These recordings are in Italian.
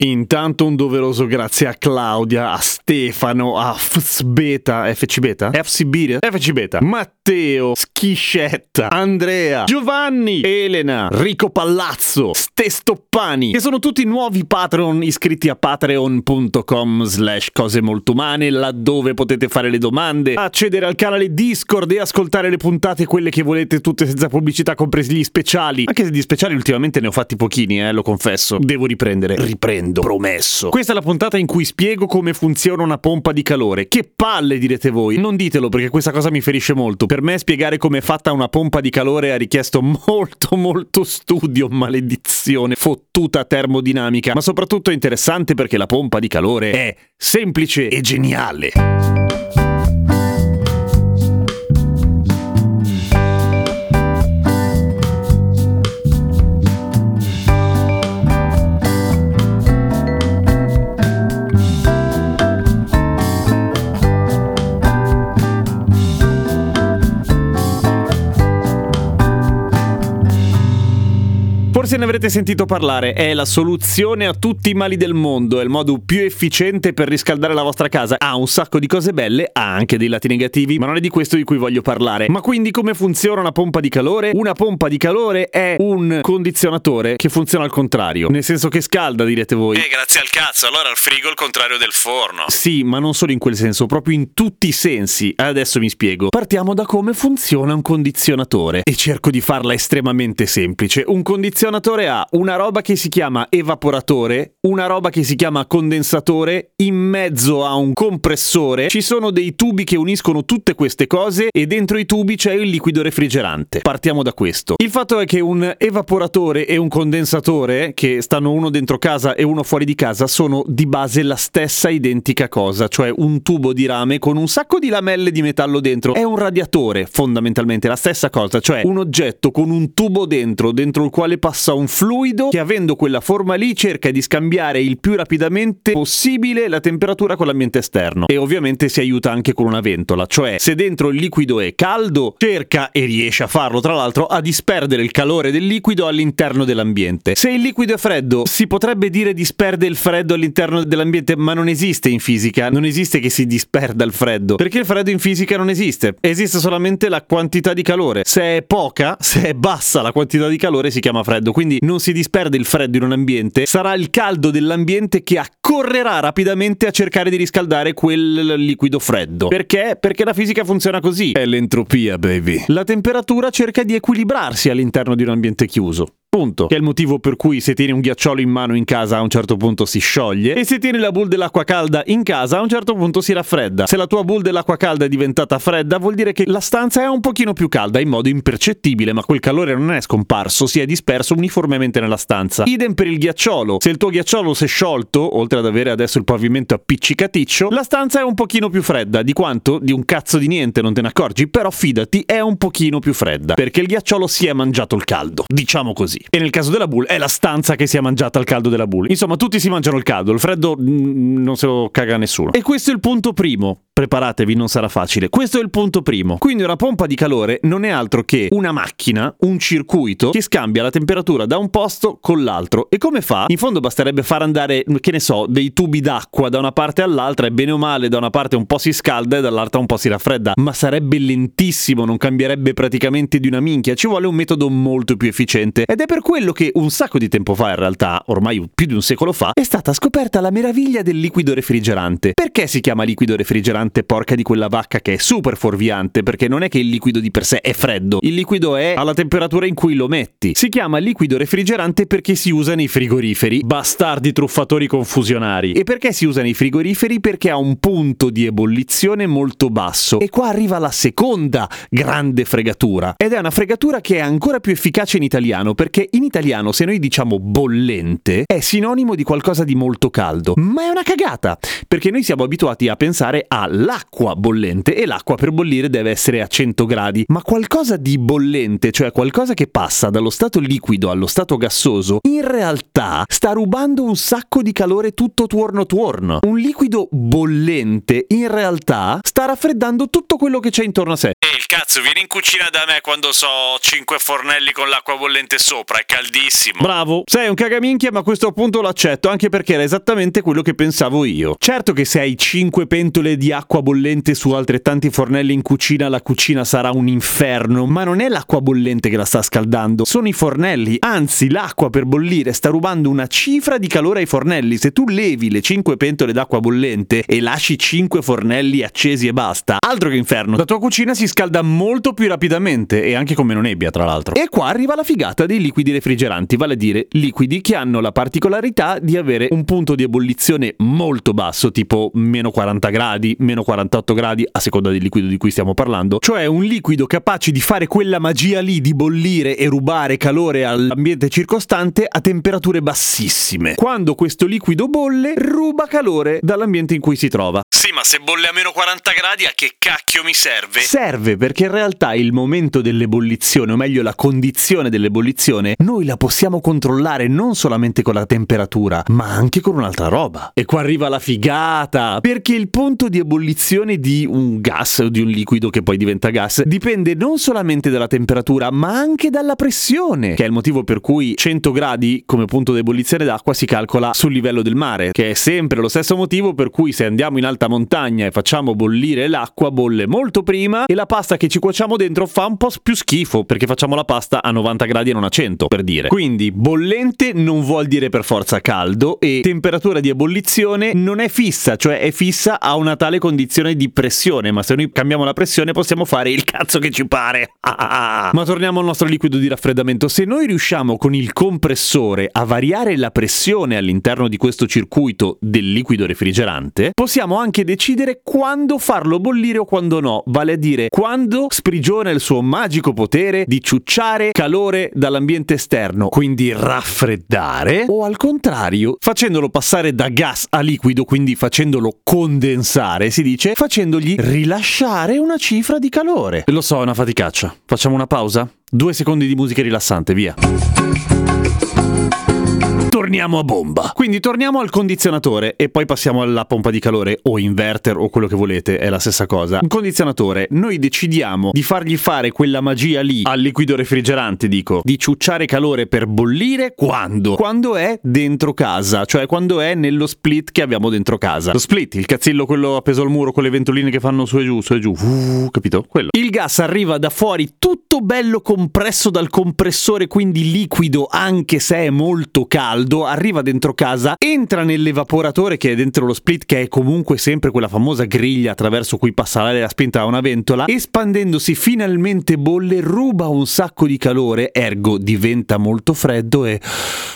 Intanto un doveroso grazie a Claudia, a Stefano, a FC Beta, FC Beta? FC Beta? FC Beta, Matteo, Schiscetta, Andrea, Giovanni, Elena, Rico Pallazzo, Ste Stoppani, che sono tutti nuovi patron iscritti a patreon.com slash cose molto umane, laddove potete fare le domande, accedere al canale Discord e ascoltare le puntate, quelle che volete tutte senza pubblicità, compresi gli speciali. Anche se di speciali ultimamente ne ho fatti pochini, eh, lo confesso. Devo riprendere. Riprendo promesso. Questa è la puntata in cui spiego come funziona una pompa di calore. Che palle direte voi? Non ditelo perché questa cosa mi ferisce molto. Per me spiegare come è fatta una pompa di calore ha richiesto molto molto studio, maledizione, fottuta termodinamica, ma soprattutto è interessante perché la pompa di calore è semplice e geniale. Forse ne avrete sentito parlare, è la soluzione a tutti i mali del mondo, è il modo più efficiente per riscaldare la vostra casa. Ha un sacco di cose belle, ha anche dei lati negativi, ma non è di questo di cui voglio parlare. Ma quindi come funziona una pompa di calore? Una pompa di calore è un condizionatore che funziona al contrario, nel senso che scalda, direte voi. Eh, grazie al cazzo, allora il frigo è il contrario del forno. Sì, ma non solo in quel senso, proprio in tutti i sensi. Adesso mi spiego. Partiamo da come funziona un condizionatore e cerco di farla estremamente semplice. Un condizionatore ha una roba che si chiama evaporatore, una roba che si chiama condensatore, in mezzo a un compressore ci sono dei tubi che uniscono tutte queste cose e dentro i tubi c'è il liquido refrigerante. Partiamo da questo. Il fatto è che un evaporatore e un condensatore, che stanno uno dentro casa e uno fuori di casa, sono di base la stessa identica cosa, cioè un tubo di rame con un sacco di lamelle di metallo dentro. È un radiatore, fondamentalmente la stessa cosa, cioè un oggetto con un tubo dentro, dentro il quale passa passa un fluido che avendo quella forma lì cerca di scambiare il più rapidamente possibile la temperatura con l'ambiente esterno. E ovviamente si aiuta anche con una ventola, cioè se dentro il liquido è caldo cerca e riesce a farlo tra l'altro a disperdere il calore del liquido all'interno dell'ambiente. Se il liquido è freddo si potrebbe dire disperde il freddo all'interno dell'ambiente ma non esiste in fisica, non esiste che si disperda il freddo. Perché il freddo in fisica non esiste, esiste solamente la quantità di calore. Se è poca, se è bassa la quantità di calore si chiama freddo quindi non si disperde il freddo in un ambiente, sarà il caldo dell'ambiente che accorrerà rapidamente a cercare di riscaldare quel liquido freddo. Perché? Perché la fisica funziona così. È l'entropia, baby. La temperatura cerca di equilibrarsi all'interno di un ambiente chiuso. Punto. Che è il motivo per cui se tieni un ghiacciolo in mano in casa a un certo punto si scioglie e se tieni la boule dell'acqua calda in casa a un certo punto si raffredda. Se la tua boule dell'acqua calda è diventata fredda vuol dire che la stanza è un pochino più calda in modo impercettibile, ma quel calore non è scomparso, si è disperso uniformemente nella stanza. Idem per il ghiacciolo. Se il tuo ghiacciolo si è sciolto, oltre ad avere adesso il pavimento appiccicaticcio, la stanza è un pochino più fredda. Di quanto? Di un cazzo di niente, non te ne accorgi, però fidati, è un pochino più fredda, perché il ghiacciolo si è mangiato il caldo. Diciamo così così. E nel caso della Bull è la stanza che si è mangiata al caldo della Bull. Insomma, tutti si mangiano il caldo, il freddo mm, non se lo caga nessuno. E questo è il punto primo. Preparatevi, non sarà facile. Questo è il punto primo. Quindi una pompa di calore non è altro che una macchina, un circuito che scambia la temperatura da un posto con l'altro. E come fa? In fondo basterebbe far andare, che ne so, dei tubi d'acqua da una parte all'altra e bene o male da una parte un po' si scalda e dall'altra un po' si raffredda. Ma sarebbe lentissimo, non cambierebbe praticamente di una minchia. Ci vuole un metodo molto più efficiente. Ed è per quello che un sacco di tempo fa, in realtà, ormai più di un secolo fa, è stata scoperta la meraviglia del liquido refrigerante. Perché si chiama liquido refrigerante? Refrigerante porca di quella vacca che è super fuorviante, perché non è che il liquido di per sé è freddo, il liquido è alla temperatura in cui lo metti. Si chiama liquido refrigerante perché si usa nei frigoriferi, bastardi truffatori confusionari. E perché si usa nei frigoriferi? Perché ha un punto di ebollizione molto basso. E qua arriva la seconda grande fregatura. Ed è una fregatura che è ancora più efficace in italiano, perché in italiano se noi diciamo bollente è sinonimo di qualcosa di molto caldo. Ma è una cagata, perché noi siamo abituati a pensare all'acqua bollente e l'acqua per bollire deve essere a 100 gradi. Ma qualcosa di bollente, cioè qualcosa che passa dallo stato liquido allo stato gassoso, in realtà sta rubando un sacco di calore tutto tuorno tuorno. Un liquido bollente in realtà sta raffreddando tutto quello che c'è intorno a sé. E il cazzo, vieni in cucina da me quando so 5 fornelli con l'acqua bollente sopra, è caldissimo. Bravo, sei un cagaminchia, ma a questo punto lo accetto, anche perché era esattamente quello che pensavo io. Certo che se hai 5 pentole di acqua bollente su altrettanti fornelli in cucina, la cucina sarà un inferno, ma non è l'acqua bollente che la sta scaldando, sono i fornelli. Anzi, l'acqua per bollire sta rubando una cifra di calore ai fornelli. Se tu levi le 5 pentole d'acqua bollente e lasci 5 fornelli accesi e basta, altro che inferno. La tua cucina si scalda molto più rapidamente e anche con meno nebbia, tra l'altro. E qua arriva la figata dei liquidi refrigeranti, vale a dire liquidi che hanno la particolarità di avere un punto di ebollizione molto basso, tipo meno 40 gradi, meno 48 gradi, a seconda del liquido di cui stiamo parlando, cioè un liquido capace di fare quella magia lì di bollire e rubare calore all'ambiente circostante a temperature bassissime. Quando questo liquido bolle, ruba calore dall'ambiente in cui si trova. Sì, ma se bolle a meno 40 gradi a che cacchio mi serve? Serve perché in realtà il momento dell'ebollizione, o meglio la condizione dell'ebollizione, noi la possiamo controllare non solamente con la temperatura, ma anche con un'altra roba. E qua arriva la figata! Perché il punto di ebollizione di un gas o di un liquido che poi diventa gas dipende non solamente dalla temperatura, ma anche dalla pressione, che è il motivo per cui 100 gradi come punto di ebollizione d'acqua si calcola sul livello del mare, che è sempre lo stesso motivo per cui se andiamo in alta montagna e facciamo bollire l'acqua, bolle molto prima e la pasta che ci cuociamo dentro fa un po' più schifo perché facciamo la pasta a 90 gradi e non a 100, per dire. Quindi bollente non vuol dire per forza caldo e temperatura di ebollizione non è fissa, cioè è fissa a una tale condizione di pressione, ma se noi cambiamo la pressione possiamo fare il cazzo che ci pare. Ah, ah, ah. Ma torniamo al nostro liquido di raffreddamento. Se noi riusciamo con il compressore a variare la pressione all'interno di questo circuito del liquido refrigerante, possiamo anche decidere quando farlo bollire o quando no, vale a dire quando sprigiona il suo magico potere di ciucciare calore dall'ambiente esterno, quindi raffreddare, o al contrario, facendolo passare da gas a liquido, quindi facendolo condensare, si dice, facendogli rilasciare una cifra di calore. Lo so, è una faticaccia. Facciamo una pausa? Due secondi di musica rilassante, via torniamo a bomba. Quindi torniamo al condizionatore e poi passiamo alla pompa di calore o inverter o quello che volete, è la stessa cosa. Un condizionatore, noi decidiamo di fargli fare quella magia lì al liquido refrigerante, dico, di ciucciare calore per bollire quando? Quando è dentro casa, cioè quando è nello split che abbiamo dentro casa. Lo split, il cazzillo quello appeso al muro con le ventoline che fanno su e giù, su e giù. Uh, capito? Quello. Il gas arriva da fuori tutto bello compresso dal compressore, quindi liquido anche se è molto caldo arriva dentro casa, entra nell'evaporatore che è dentro lo split, che è comunque sempre quella famosa griglia attraverso cui passa l'aria spinta da una ventola, espandendosi finalmente bolle, ruba un sacco di calore, ergo diventa molto freddo e...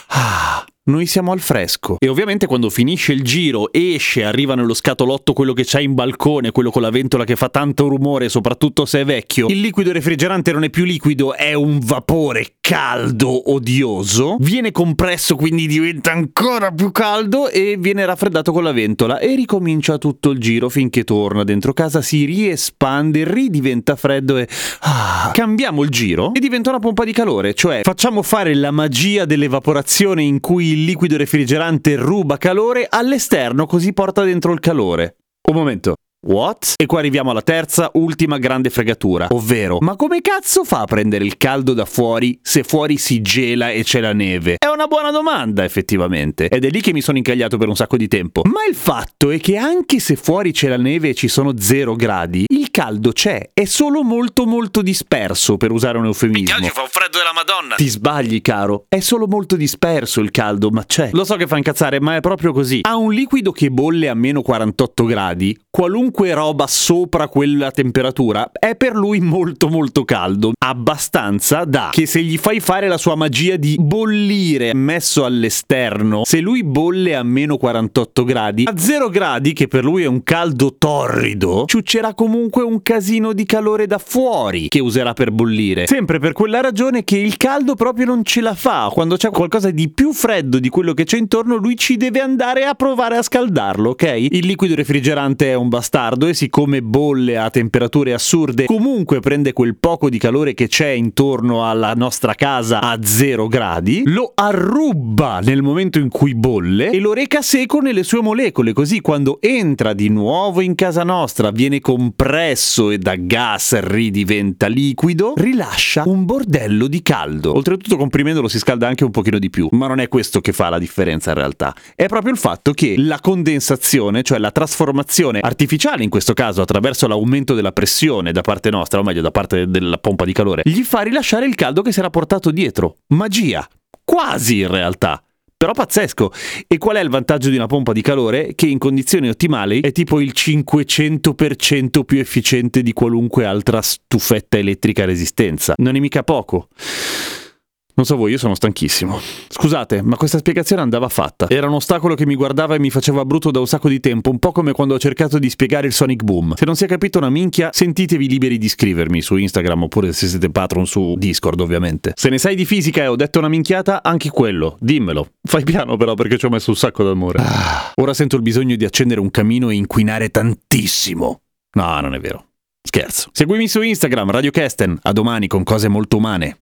Ah, noi siamo al fresco. E ovviamente quando finisce il giro, esce, arriva nello scatolotto quello che c'è in balcone, quello con la ventola che fa tanto rumore, soprattutto se è vecchio. Il liquido refrigerante non è più liquido, è un vapore caldo, odioso. Viene compresso, quindi diventa ancora più caldo e viene raffreddato con la ventola. E ricomincia tutto il giro finché torna dentro casa, si riespande, ridiventa freddo e... Ah, cambiamo il giro e diventa una pompa di calore, cioè facciamo fare la magia dell'evaporazione in cui il liquido refrigerante ruba calore all'esterno così porta dentro il calore. Un momento. What? E qua arriviamo alla terza, ultima grande fregatura, ovvero, ma come cazzo fa a prendere il caldo da fuori se fuori si gela e c'è la neve? È una buona domanda, effettivamente, ed è lì che mi sono incagliato per un sacco di tempo. Ma il fatto è che anche se fuori c'è la neve e ci sono zero gradi, il caldo c'è, è solo molto molto disperso, per usare un eufemismo. Oggi fa un freddo della Madonna. Ti sbagli, caro. È solo molto disperso il caldo, ma c'è. Lo so che fa incazzare, ma è proprio così. Ha un liquido che bolle a meno 48 gradi. Qualunque roba sopra quella temperatura è per lui molto molto caldo. Abbastanza da che se gli fai fare la sua magia di bollire messo all'esterno, se lui bolle a meno 48 gradi, a 0 gradi, che per lui è un caldo torrido, ciuccerà comunque un casino di calore da fuori che userà per bollire. Sempre per quella ragione che il caldo proprio non ce la fa. Quando c'è qualcosa di più freddo di quello che c'è intorno, lui ci deve andare a provare a scaldarlo, ok? Il liquido refrigerante è un bastardo e siccome bolle a temperature assurde, comunque prende quel poco di calore che c'è intorno alla nostra casa a 0 gradi, lo arrubba nel momento in cui bolle e lo reca seco nelle sue molecole, così quando entra di nuovo in casa nostra, viene compresso e da gas ridiventa liquido, rilascia un bordello di caldo. Oltretutto comprimendolo si scalda anche un pochino di più, ma non è questo che fa la differenza in realtà. È proprio il fatto che la condensazione, cioè la trasformazione artificiale in questo caso attraverso l'aumento della pressione da parte nostra, o meglio da parte della pompa di calore, gli fa rilasciare il caldo che si era portato dietro. Magia. Quasi in realtà. Però pazzesco. E qual è il vantaggio di una pompa di calore? Che in condizioni ottimali è tipo il 500% più efficiente di qualunque altra stufetta elettrica a resistenza. Non è mica poco. Non so voi, io sono stanchissimo. Scusate, ma questa spiegazione andava fatta. Era un ostacolo che mi guardava e mi faceva brutto da un sacco di tempo, un po' come quando ho cercato di spiegare il Sonic Boom. Se non si è capito una minchia, sentitevi liberi di scrivermi su Instagram oppure se siete patron su Discord, ovviamente. Se ne sai di fisica e ho detto una minchiata, anche quello, dimmelo. Fai piano però perché ci ho messo un sacco d'amore. Ah, ora sento il bisogno di accendere un camino e inquinare tantissimo. No, non è vero. Scherzo. Seguimi su Instagram, Radio Kesten. A domani con cose molto umane.